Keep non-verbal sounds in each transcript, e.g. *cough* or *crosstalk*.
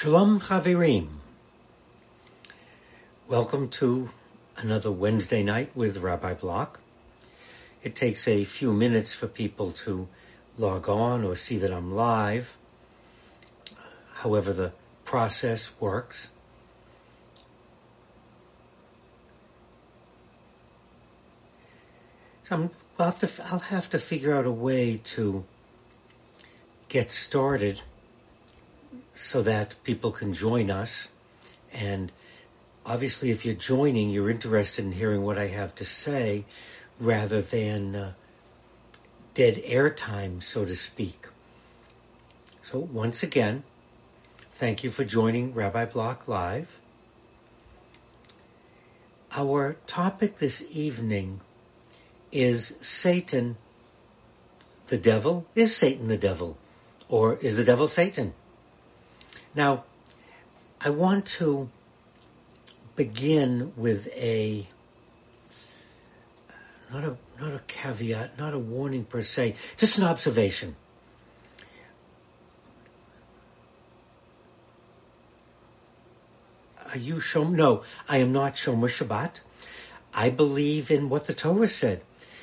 Shalom Chaverim. Welcome to another Wednesday night with Rabbi Block. It takes a few minutes for people to log on or see that I'm live. However, the process works. So I'll have to I'll have to figure out a way to get started so that people can join us. And obviously, if you're joining, you're interested in hearing what I have to say rather than uh, dead air time, so to speak. So, once again, thank you for joining Rabbi Block Live. Our topic this evening is Satan the devil? Is Satan the devil? Or is the devil Satan? Now, I want to begin with a not a not a caveat, not a warning per se, just an observation. Are you Shom? No, I am not Shomer Shabbat. I believe in what the Torah said.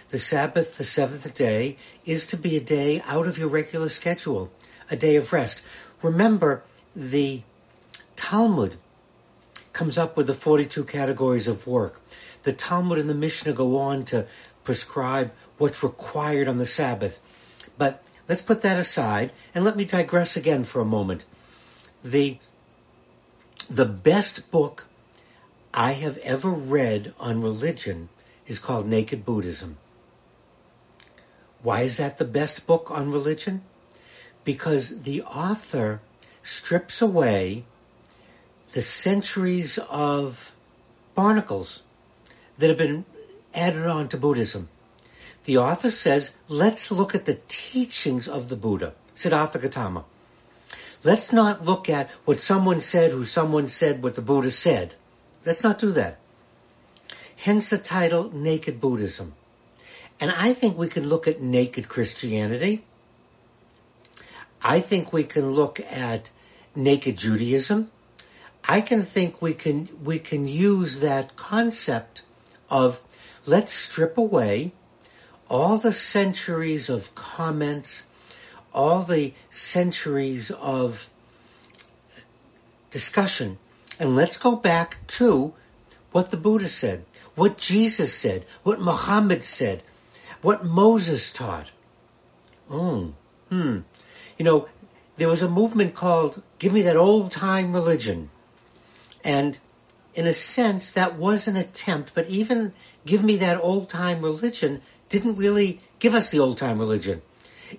The Sabbath, the seventh day, is to be a day out of your regular schedule, a day of rest. Remember, the Talmud comes up with the 42 categories of work. The Talmud and the Mishnah go on to prescribe what's required on the Sabbath. But let's put that aside and let me digress again for a moment. The, the best book I have ever read on religion is called Naked Buddhism. Why is that the best book on religion? Because the author strips away the centuries of barnacles that have been added on to Buddhism. The author says, let's look at the teachings of the Buddha, Siddhartha Gautama. Let's not look at what someone said who someone said what the Buddha said. Let's not do that. Hence the title Naked Buddhism. And I think we can look at naked Christianity. I think we can look at naked Judaism, I can think we can we can use that concept of let's strip away all the centuries of comments, all the centuries of discussion, and let's go back to what the Buddha said, what Jesus said, what Muhammad said, what Moses taught. Mm, hmm. You know, there was a movement called Give Me That Old Time Religion. And in a sense, that was an attempt, but even Give Me That Old Time Religion didn't really give us the old time religion.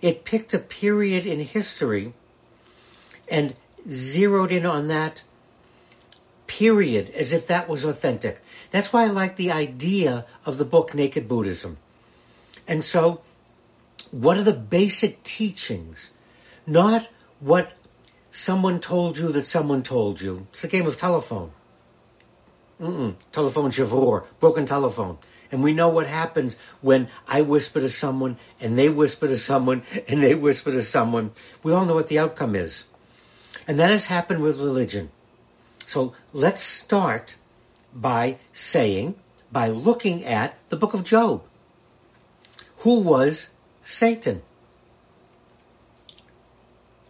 It picked a period in history and zeroed in on that period as if that was authentic. That's why I like the idea of the book Naked Buddhism. And so, what are the basic teachings? Not what someone told you that someone told you. It's a game of telephone. Mm-mm. Telephone shavur, broken telephone. And we know what happens when I whisper to someone and they whisper to someone *laughs* and they whisper to someone. We all know what the outcome is. And that has happened with religion. So let's start by saying, by looking at the book of Job. Who was Satan?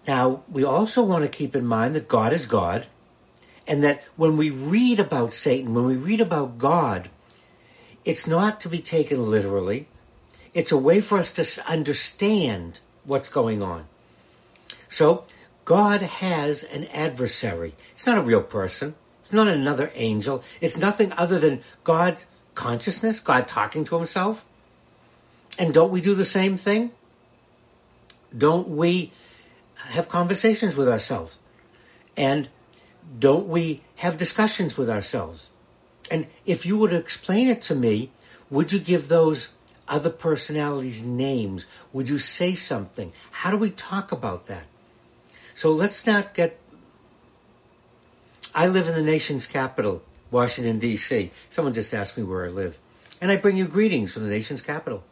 Now, we also want to keep in mind that God is God, and that when we read about Satan, when we read about God, it's not to be taken literally. It's a way for us to understand what's going on. So, God has an adversary. It's not a real person. It's not another angel. It's nothing other than God consciousness, God talking to himself. And don't we do the same thing? Don't we have conversations with ourselves? And don't we have discussions with ourselves? And if you were to explain it to me, would you give those other personalities names? Would you say something? How do we talk about that? So let's not get. I live in the nation's capital, Washington, D.C. Someone just asked me where I live. And I bring you greetings from the nation's capital.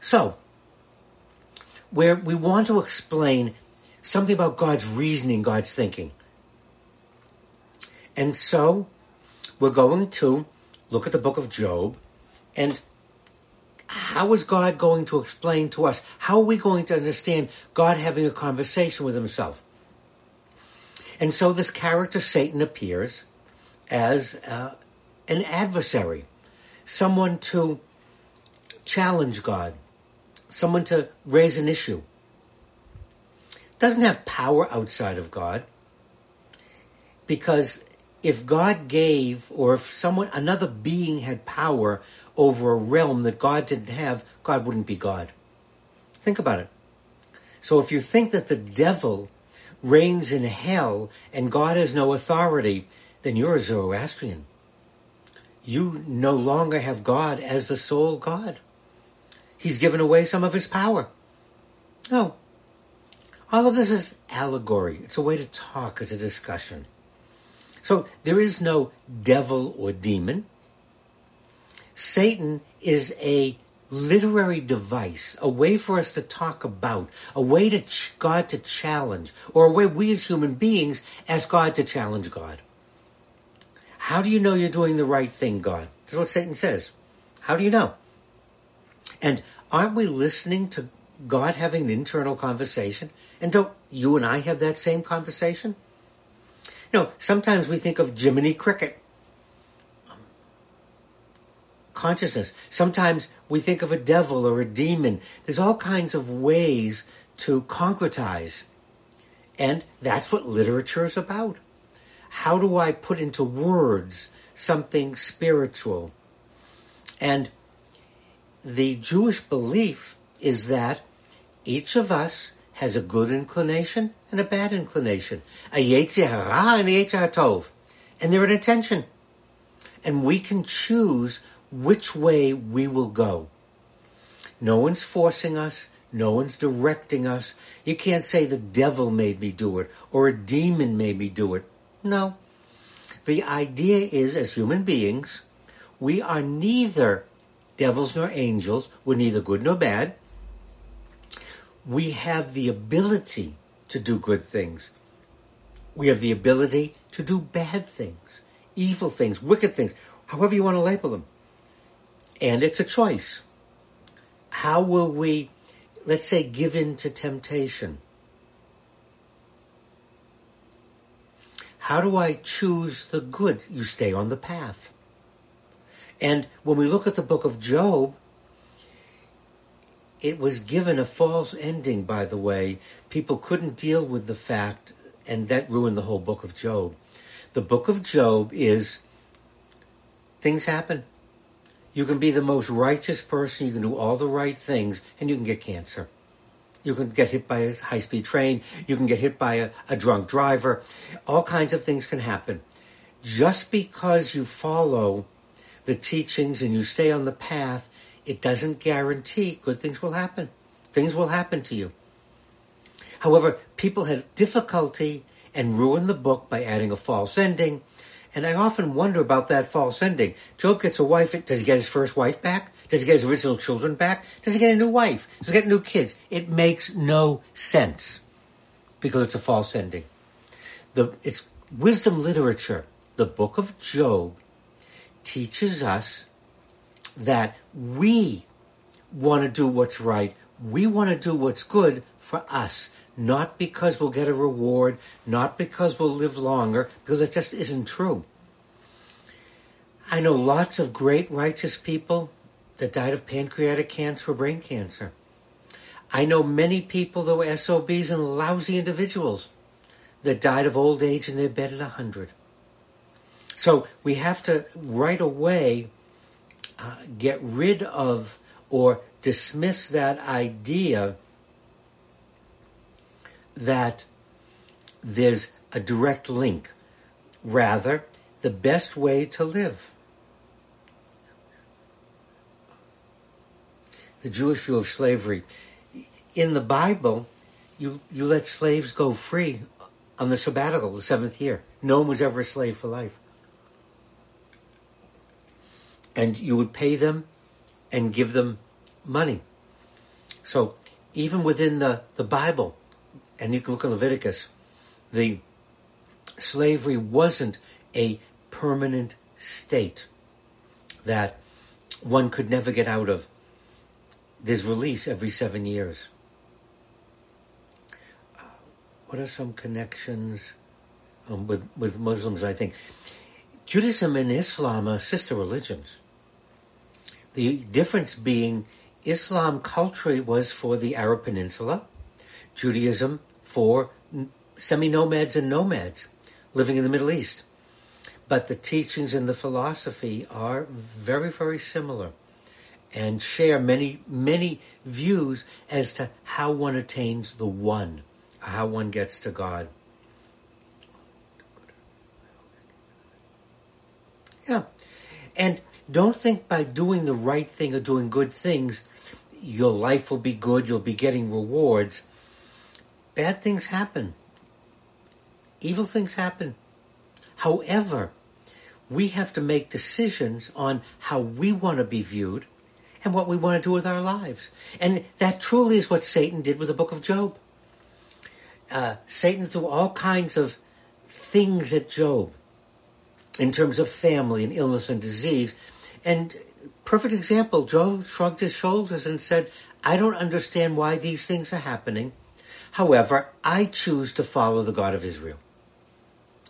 So, where we want to explain something about God's reasoning, God's thinking. And so we're going to look at the book of Job and how is God going to explain to us? How are we going to understand God having a conversation with himself? And so this character, Satan, appears as uh, an adversary, someone to challenge God, someone to raise an issue. Doesn't have power outside of God because if God gave or if someone another being had power over a realm that God didn't have, God wouldn't be God. Think about it. So if you think that the devil reigns in hell and God has no authority, then you're a Zoroastrian. You no longer have God as the sole God. He's given away some of his power. No. All of this is allegory. It's a way to talk. It's a discussion. So there is no devil or demon. Satan is a literary device, a way for us to talk about, a way to ch- God to challenge, or a way we as human beings ask God to challenge God. How do you know you're doing the right thing, God? That's what Satan says. How do you know? And aren't we listening to God having an internal conversation? And don't you and I have that same conversation? You know, sometimes we think of Jiminy Cricket. Consciousness. Sometimes we think of a devil or a demon. There's all kinds of ways to concretize. And that's what literature is about how do I put into words something spiritual? And the Jewish belief is that each of us has a good inclination and a bad inclination, a Yetzer Hara and a Yetzer Tov, and they're in a tension. And we can choose which way we will go. No one's forcing us. No one's directing us. You can't say the devil made me do it or a demon made me do it. No. The idea is, as human beings, we are neither devils nor angels. We're neither good nor bad. We have the ability to do good things. We have the ability to do bad things, evil things, wicked things, however you want to label them. And it's a choice. How will we, let's say, give in to temptation? How do I choose the good? You stay on the path. And when we look at the book of Job, it was given a false ending, by the way. People couldn't deal with the fact, and that ruined the whole book of Job. The book of Job is things happen. You can be the most righteous person, you can do all the right things, and you can get cancer. You can get hit by a high speed train. You can get hit by a, a drunk driver. All kinds of things can happen. Just because you follow the teachings and you stay on the path, it doesn't guarantee good things will happen. Things will happen to you. However, people had difficulty and ruined the book by adding a false ending. And I often wonder about that false ending. Job gets a wife. Does he get his first wife back? Does he get his original children back? Does he get a new wife? Does he get new kids? It makes no sense because it's a false ending. The, it's wisdom literature. The book of Job teaches us that we want to do what's right. We want to do what's good for us, not because we'll get a reward, not because we'll live longer, because it just isn't true. I know lots of great righteous people that died of pancreatic cancer or brain cancer. I know many people that were SOBs and lousy individuals that died of old age in their bed at 100. So we have to right away uh, get rid of or dismiss that idea that there's a direct link. Rather, the best way to live the Jewish view of slavery. In the Bible, you, you let slaves go free on the sabbatical, the seventh year. No one was ever a slave for life. And you would pay them and give them money. So even within the, the Bible, and you can look at Leviticus, the slavery wasn't a permanent state that one could never get out of. There's release every seven years. What are some connections um, with, with Muslims, I think? Judaism and Islam are sister religions. The difference being Islam culturally was for the Arab Peninsula, Judaism for semi-nomads and nomads living in the Middle East. But the teachings and the philosophy are very, very similar and share many, many views as to how one attains the one, how one gets to God. Yeah. And don't think by doing the right thing or doing good things, your life will be good, you'll be getting rewards. Bad things happen. Evil things happen. However, we have to make decisions on how we want to be viewed and what we want to do with our lives. And that truly is what Satan did with the book of Job. Uh, Satan threw all kinds of things at Job in terms of family and illness and disease. And perfect example, Job shrugged his shoulders and said, I don't understand why these things are happening. However, I choose to follow the God of Israel.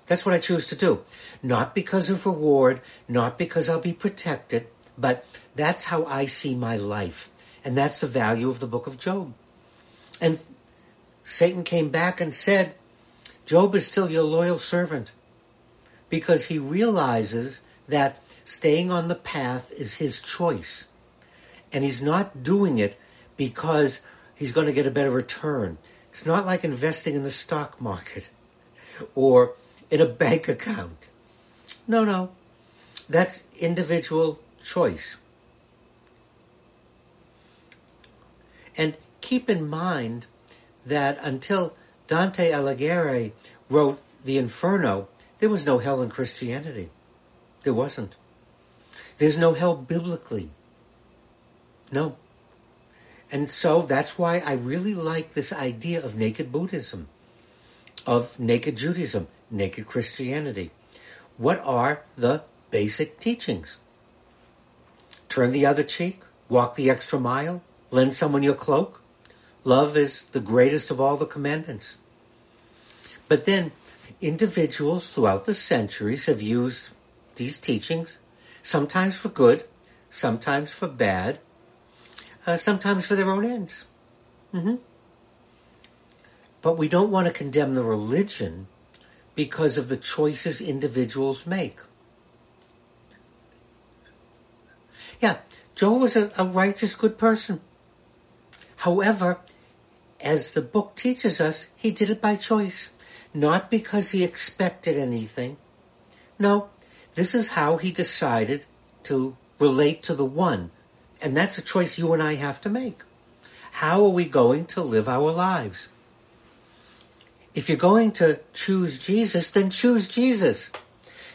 That's what I choose to do. Not because of reward, not because I'll be protected, but that's how I see my life. And that's the value of the book of Job. And Satan came back and said, Job is still your loyal servant because he realizes that staying on the path is his choice. And he's not doing it because he's going to get a better return. It's not like investing in the stock market or in a bank account. No, no. That's individual choice. And keep in mind that until Dante Alighieri wrote the Inferno, there was no hell in Christianity. There wasn't. There's no hell biblically. No. And so that's why I really like this idea of naked Buddhism, of naked Judaism, naked Christianity. What are the basic teachings? Turn the other cheek, walk the extra mile, lend someone your cloak. Love is the greatest of all the commandments. But then individuals throughout the centuries have used these teachings, sometimes for good, sometimes for bad, uh, sometimes for their own ends. Mm-hmm. But we don't want to condemn the religion because of the choices individuals make. Yeah, Job was a, a righteous, good person. However, as the book teaches us, he did it by choice, not because he expected anything. No, this is how he decided to relate to the one. And that's a choice you and I have to make. How are we going to live our lives? If you're going to choose Jesus, then choose Jesus.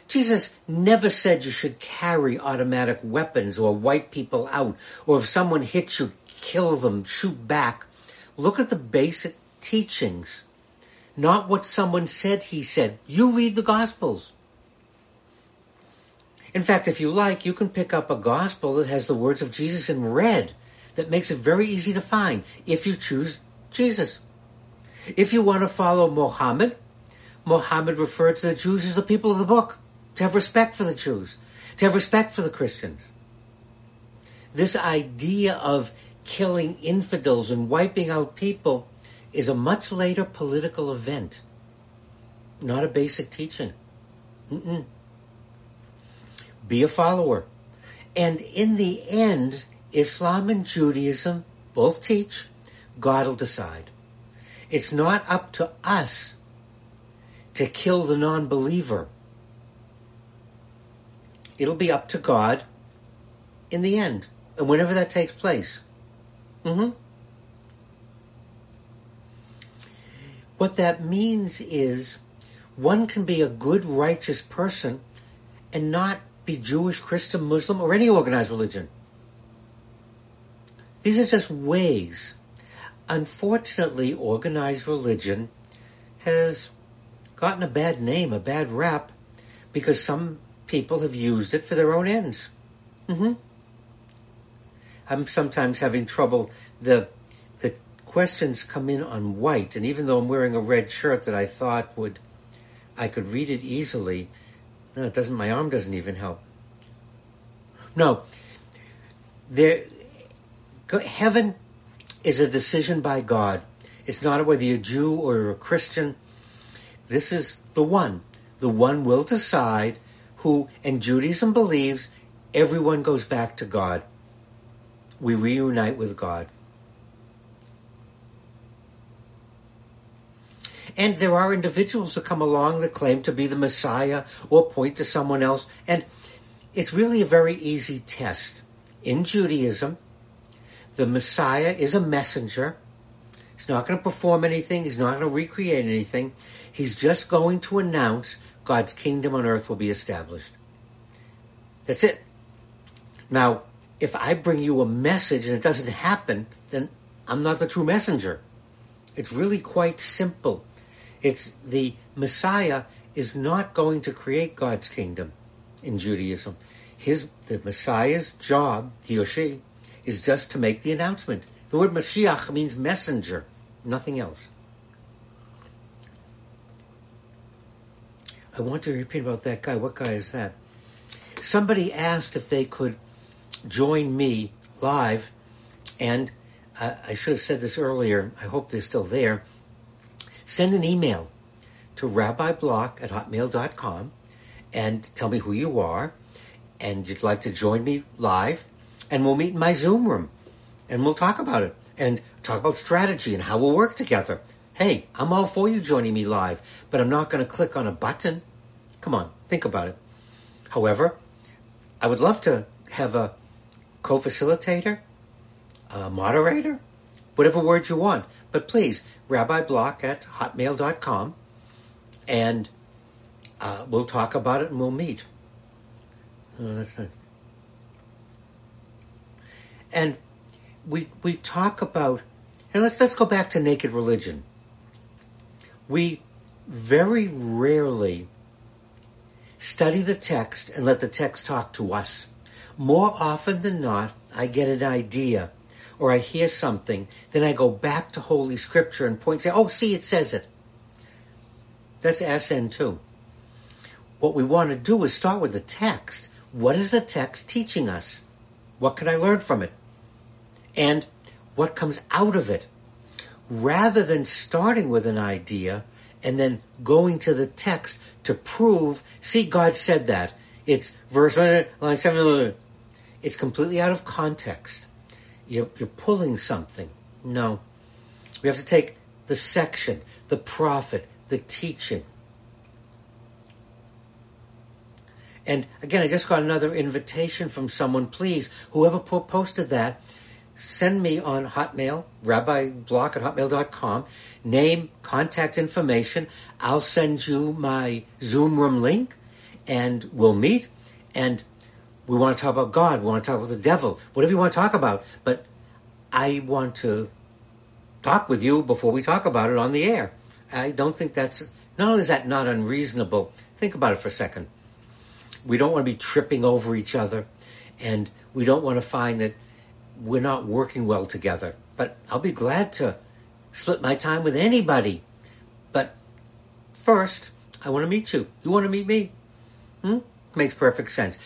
Jesus never said you should carry automatic weapons or wipe people out, or if someone hits you, kill them, shoot back. Look at the basic teachings, not what someone said he said. You read the Gospels. In fact, if you like, you can pick up a Gospel that has the words of Jesus in red that makes it very easy to find if you choose Jesus. If you want to follow Mohammed, Mohammed referred to the Jews as the people of the book, to have respect for the Jews, to have respect for the Christians. This idea of killing infidels and wiping out people is a much later political event, not a basic teaching. Mm-mm. Be a follower. And in the end, Islam and Judaism both teach God will decide. It's not up to us to kill the non-believer. It'll be up to God in the end, and whenever that takes place. Mm-hmm. What that means is one can be a good, righteous person and not be Jewish, Christian, Muslim, or any organized religion. These are just ways unfortunately, organized religion has gotten a bad name, a bad rap, because some people have used it for their own ends. Mm-hmm. I'm sometimes having trouble. The the questions come in on white, and even though I'm wearing a red shirt that I thought would I could read it easily, no, it doesn't. My arm doesn't even help. No, there. Heaven is a decision by God. It's not whether you're a Jew or you're a Christian. This is the one. The one will decide who, and Judaism believes everyone goes back to God. We reunite with God. And there are individuals who come along that claim to be the Messiah or point to someone else. And it's really a very easy test. In Judaism, the Messiah is a messenger. He's not going to perform anything. He's not going to recreate anything. He's just going to announce God's kingdom on earth will be established. That's it. Now, if I bring you a message and it doesn't happen, then I'm not the true messenger. It's really quite simple. It's the Messiah is not going to create God's kingdom in Judaism. His the Messiah's job, he or she, is just to make the announcement. The word Mashiach means messenger, nothing else. I want to repeat about that guy. What guy is that? Somebody asked if they could join me live, and uh, I should have said this earlier. I hope they're still there. Send an email to rabbiblock at hotmail.com and tell me who you are and you'd like to join me live and we'll meet in my Zoom room and we'll talk about it and talk about strategy and how we'll work together. Hey, I'm all for you joining me live, but I'm not going to click on a button. Come on, think about it. However, I would love to have a co-facilitator, a moderator, whatever word you want. But please, rabbiblock at hotmail.com and uh, we'll talk about it and we'll meet. Oh, and we we talk about and let's let's go back to naked religion. We very rarely study the text and let the text talk to us. More often than not, I get an idea or I hear something, then I go back to Holy Scripture and point, say, oh, see, it says it. That's SN2. What we want to do is start with the text. What is the text teaching us? What can I learn from it? and what comes out of it, rather than starting with an idea and then going to the text to prove, see, God said that. It's verse 1, line seven. It's completely out of context. You're, you're pulling something. No. We have to take the section, the prophet, the teaching. And again, I just got another invitation from someone. Please, whoever posted that, send me on Hotmail, rabbiblock at hotmail.com, name, contact information. I'll send you my Zoom room link and we'll meet. And we want to talk about God. We want to talk about the devil, whatever you want to talk about. But I want to talk with you before we talk about it on the air. I don't think that's, not only is that not unreasonable, think about it for a second. We don't want to be tripping over each other and we don't want to find that we're not working well together. But I'll be glad to split my time with anybody. But first, I want to meet you. You want to meet me? Hmm? Makes perfect sense.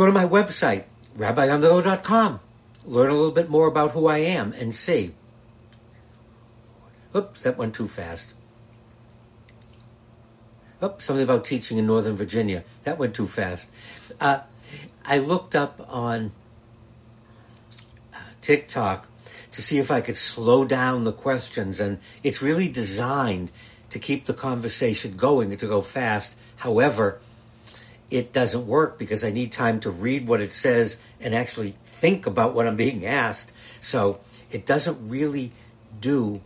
Go to my website, rabbiundergo.com. Learn a little bit more about who I am and see. Oops, that went too fast. Oops, something about teaching in Northern Virginia. That went too fast. Uh, I looked up on TikTok to see if I could slow down the questions. And it's really designed to keep the conversation going and to go fast. However, it doesn't work because I need time to read what it says and actually think about what I'm being asked. So it doesn't really do.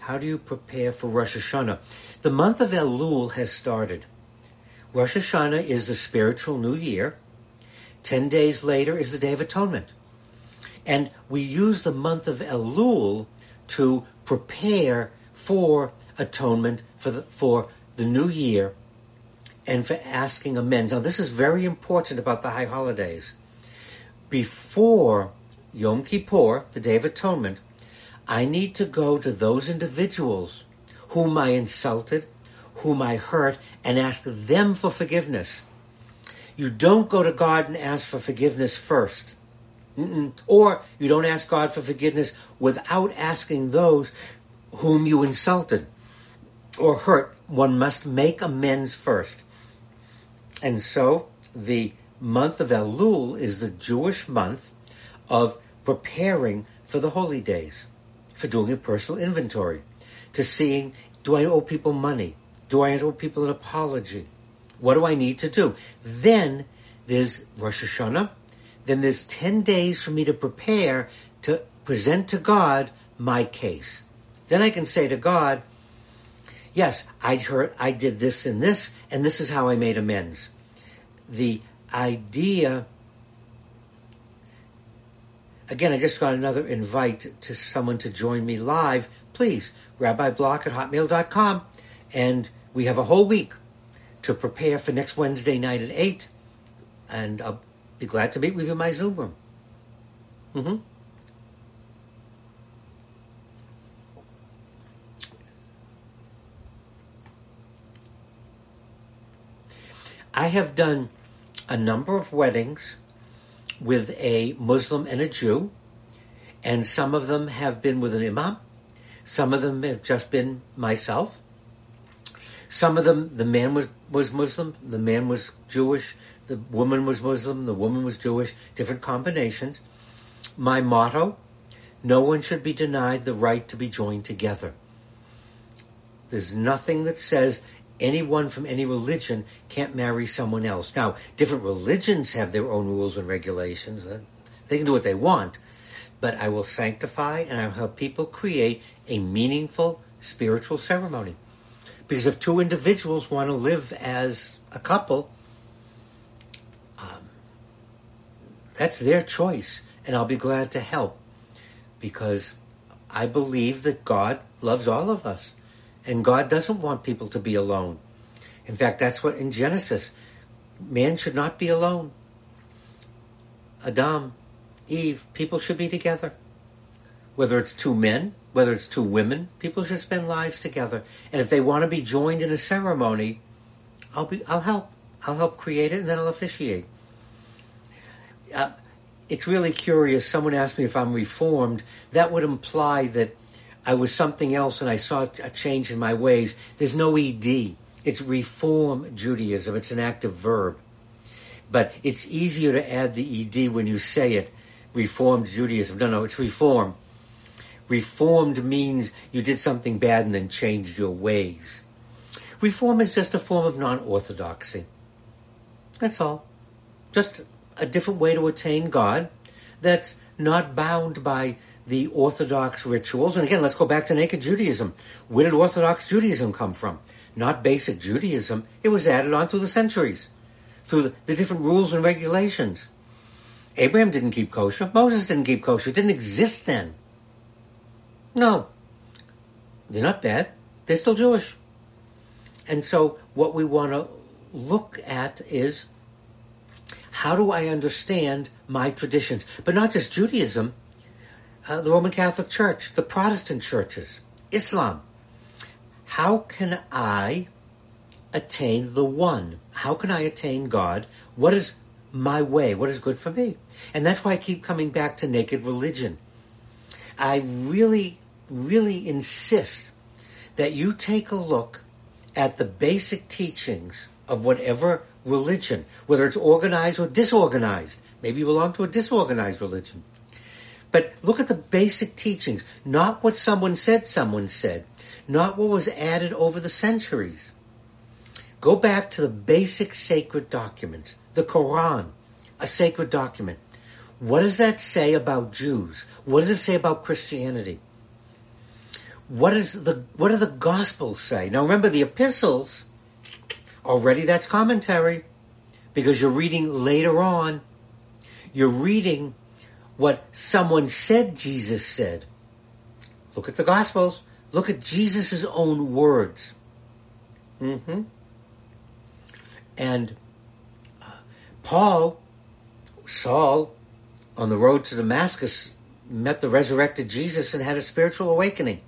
How do you prepare for Rosh Hashanah? The month of Elul has started. Rosh Hashanah is the spiritual new year. Ten days later is the Day of Atonement. And we use the month of Elul to prepare for atonement for the, for the new year and for asking amends. Now, this is very important about the high holidays. Before Yom Kippur, the Day of Atonement, I need to go to those individuals whom I insulted, whom I hurt, and ask them for forgiveness. You don't go to God and ask for forgiveness first. Mm-mm. Or you don't ask God for forgiveness without asking those whom you insulted or hurt. One must make amends first. And so the month of Elul is the Jewish month of preparing for the holy days, for doing a personal inventory, to seeing, do I owe people money? Do I owe people an apology? What do I need to do? Then there's Rosh Hashanah. Then there's 10 days for me to prepare to present to God my case. Then I can say to God, yes, I heard, I did this and this, and this is how I made amends. The idea, again, I just got another invite to someone to join me live. Please, rabbiblock at hotmail.com. And we have a whole week to prepare for next Wednesday night at 8. And I'll be glad to meet with you in my Zoom room. Mm-hmm. I have done a number of weddings with a Muslim and a Jew, and some of them have been with an imam, some of them have just been myself. Some of them, the man was, was Muslim, the man was Jewish, the woman was Muslim, the woman was Jewish, different combinations. My motto, no one should be denied the right to be joined together. There's nothing that says anyone from any religion can't marry someone else. Now, different religions have their own rules and regulations. They can do what they want. But I will sanctify and I will help people create a meaningful spiritual ceremony. Because if two individuals want to live as a couple, um, that's their choice. And I'll be glad to help because I believe that God loves all of us. And God doesn't want people to be alone. In fact, that's what in Genesis, man should not be alone. Adam, Eve, people should be together. Whether it's two men, whether it's two women, people should spend lives together. And if they want to be joined in a ceremony, I'll be, I'll help. I'll help create it and then I'll officiate. Uh, it's really curious. Someone asked me if I'm reformed. That would imply that I was something else and I saw a change in my ways. There's no ED. It's reform Judaism. It's an active verb. But it's easier to add the ED when you say it. Reformed Judaism. No, no, it's reform. Reformed means you did something bad and then changed your ways. Reform is just a form of non-orthodoxy. That's all. Just a different way to attain God that's not bound by the Orthodox rituals. And again, let's go back to naked Judaism. Where did Orthodox Judaism come from? Not basic Judaism. It was added on through the centuries, through the, the different rules and regulations. Abraham didn't keep kosher. Moses didn't keep kosher. It didn't exist then. No. They're not bad. They're still Jewish. And so what we want to look at is how do I understand my traditions? But not just Judaism, uh, the Roman Catholic Church, the Protestant churches, Islam. How can I attain the one? How can I attain God? What is my way? What is good for me? And that's why I keep coming back to naked religion. I really, really insist that you take a look at the basic teachings of whatever religion, whether it's organized or disorganized. Maybe you belong to a disorganized religion. But look at the basic teachings, not what someone said someone said, not what was added over the centuries. Go back to the basic sacred documents, the Quran, a sacred document. What does that say about Jews? What does it say about Christianity? What is the what do the Gospels say? Now remember the epistles. Already that's commentary because you're reading later on. You're reading what someone said Jesus said. Look at the Gospels. Look at Jesus' own words. Mm-hmm. And uh, Paul, Saul, on the road to Damascus, met the resurrected Jesus and had a spiritual awakening.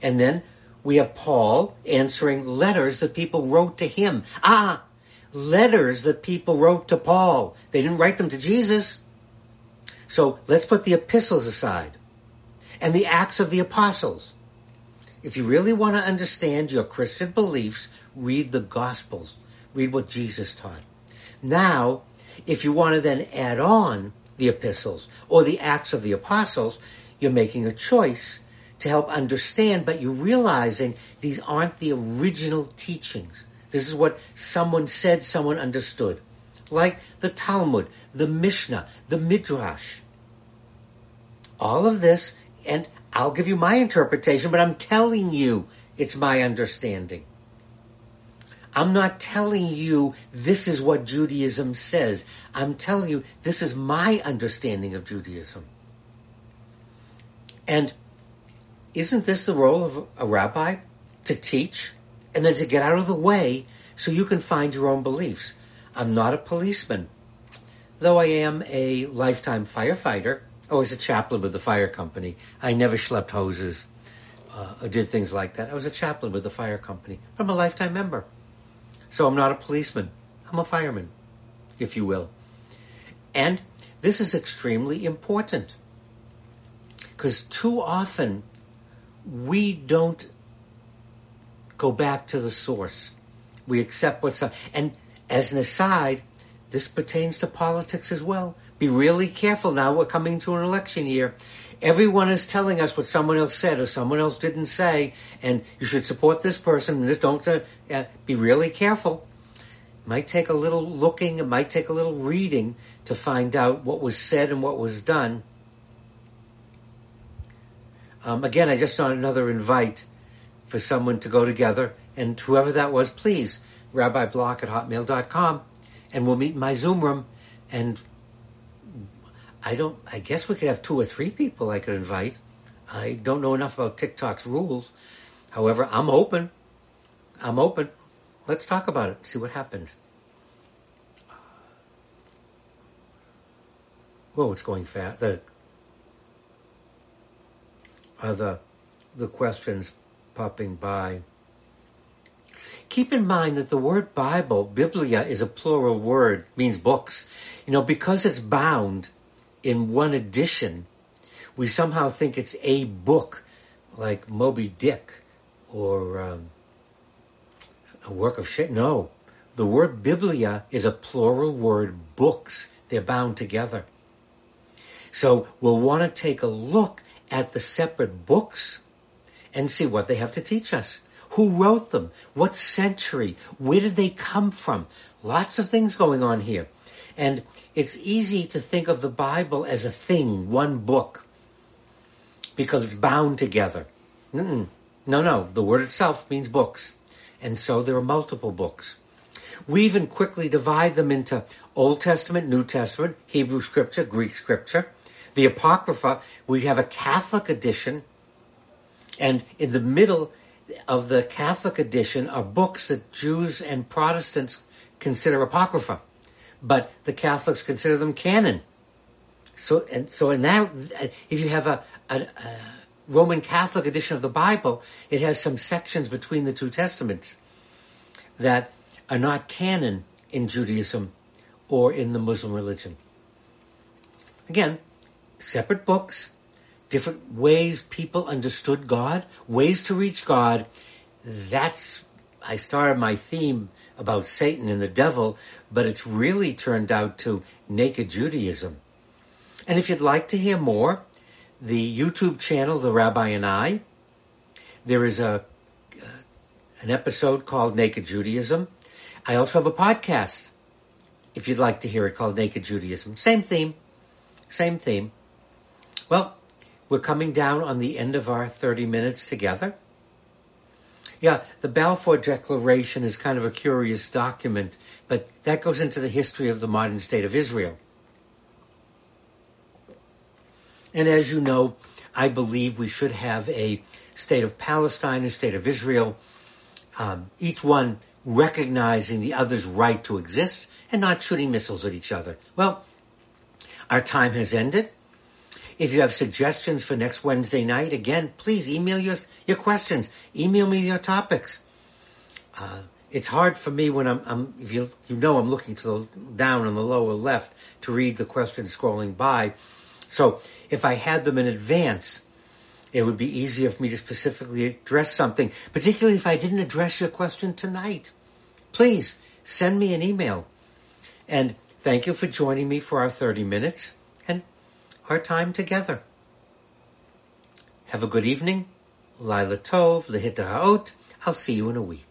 And then we have Paul answering letters that people wrote to him. Ah, letters that people wrote to Paul. They didn't write them to Jesus. So let's put the epistles aside and the Acts of the Apostles. If you really want to understand your Christian beliefs, read the Gospels. Read what Jesus taught. Now, if you want to then add on the epistles or the Acts of the Apostles, you're making a choice to help understand, but you're realizing these aren't the original teachings. This is what someone said, someone understood. Like the Talmud, the Mishnah, the Midrash. All of this, and I'll give you my interpretation, but I'm telling you it's my understanding. I'm not telling you this is what Judaism says. I'm telling you this is my understanding of Judaism. And isn't this the role of a rabbi? To teach and then to get out of the way so you can find your own beliefs. I'm not a policeman. Though I am a lifetime firefighter, I was a chaplain with the fire company. I never schlepped hoses uh, or did things like that. I was a chaplain with the fire company. I'm a lifetime member. So I'm not a policeman. I'm a fireman, if you will. And this is extremely important because too often we don't go back to the source. We accept what's up. and as an aside, this pertains to politics as well. Be really careful now. We're coming to an election year. Everyone is telling us what someone else said or someone else didn't say, and you should support this person. And this don't uh, be really careful. It might take a little looking. It might take a little reading to find out what was said and what was done. Um, again, I just saw another invite for someone to go together, and whoever that was, please, rabbiblock at hotmail.com, and we'll meet in my Zoom room, and I don't. I guess we could have two or three people I could invite. I don't know enough about TikTok's rules. However, I'm open. I'm open. Let's talk about it. See what happens. Whoa, it's going fast. The are the the questions popping by. Keep in mind that the word Bible, Biblia, is a plural word, means books. You know, because it's bound, in one edition, we somehow think it's a book like Moby Dick or um, a work of shit. No, the word Biblia is a plural word, books. They're bound together. So we'll want to take a look at the separate books and see what they have to teach us. Who wrote them? What century? Where did they come from? Lots of things going on here. And it's easy to think of the Bible as a thing, one book, because it's bound together. Mm-mm. No, no, the word itself means books. And so there are multiple books. We even quickly divide them into Old Testament, New Testament, Hebrew scripture, Greek scripture. The Apocrypha, we have a Catholic edition, and in the middle of the Catholic edition are books that Jews and Protestants consider Apocrypha but the Catholics consider them canon. So, and so in that, if you have a, a, a Roman Catholic edition of the Bible, it has some sections between the two testaments that are not canon in Judaism or in the Muslim religion. Again, separate books, different ways people understood God, ways to reach God. That's, I started my theme about Satan and the devil, but it's really turned out to naked Judaism. And if you'd like to hear more, the YouTube channel, The Rabbi and I, there is a uh, an episode called Naked Judaism. I also have a podcast, if you'd like to hear it, called Naked Judaism. Same theme, same theme. Well, we're coming down on the end of our 30 minutes together. Yeah, the Balfour Declaration is kind of a curious document, but that goes into the history of the modern state of Israel. And as you know, I believe we should have a state of Palestine, a state of Israel, um, each one recognizing the other's right to exist and not shooting missiles at each other. Well, our time has ended. If you have suggestions for next Wednesday night, again, please email your, your questions. Email me your topics. Uh, it's hard for me when I'm, I'm, if you, you know I'm looking to the down on the lower left to read the questions scrolling by. So if I had them in advance, it would be easier for me to specifically address something, particularly if I didn't address your question tonight. Please send me an email. And thank you for joining me for our 30 minutes our time together. Have a good evening. Lila Tov, Lehita Ha'ot. I'll see you in a week.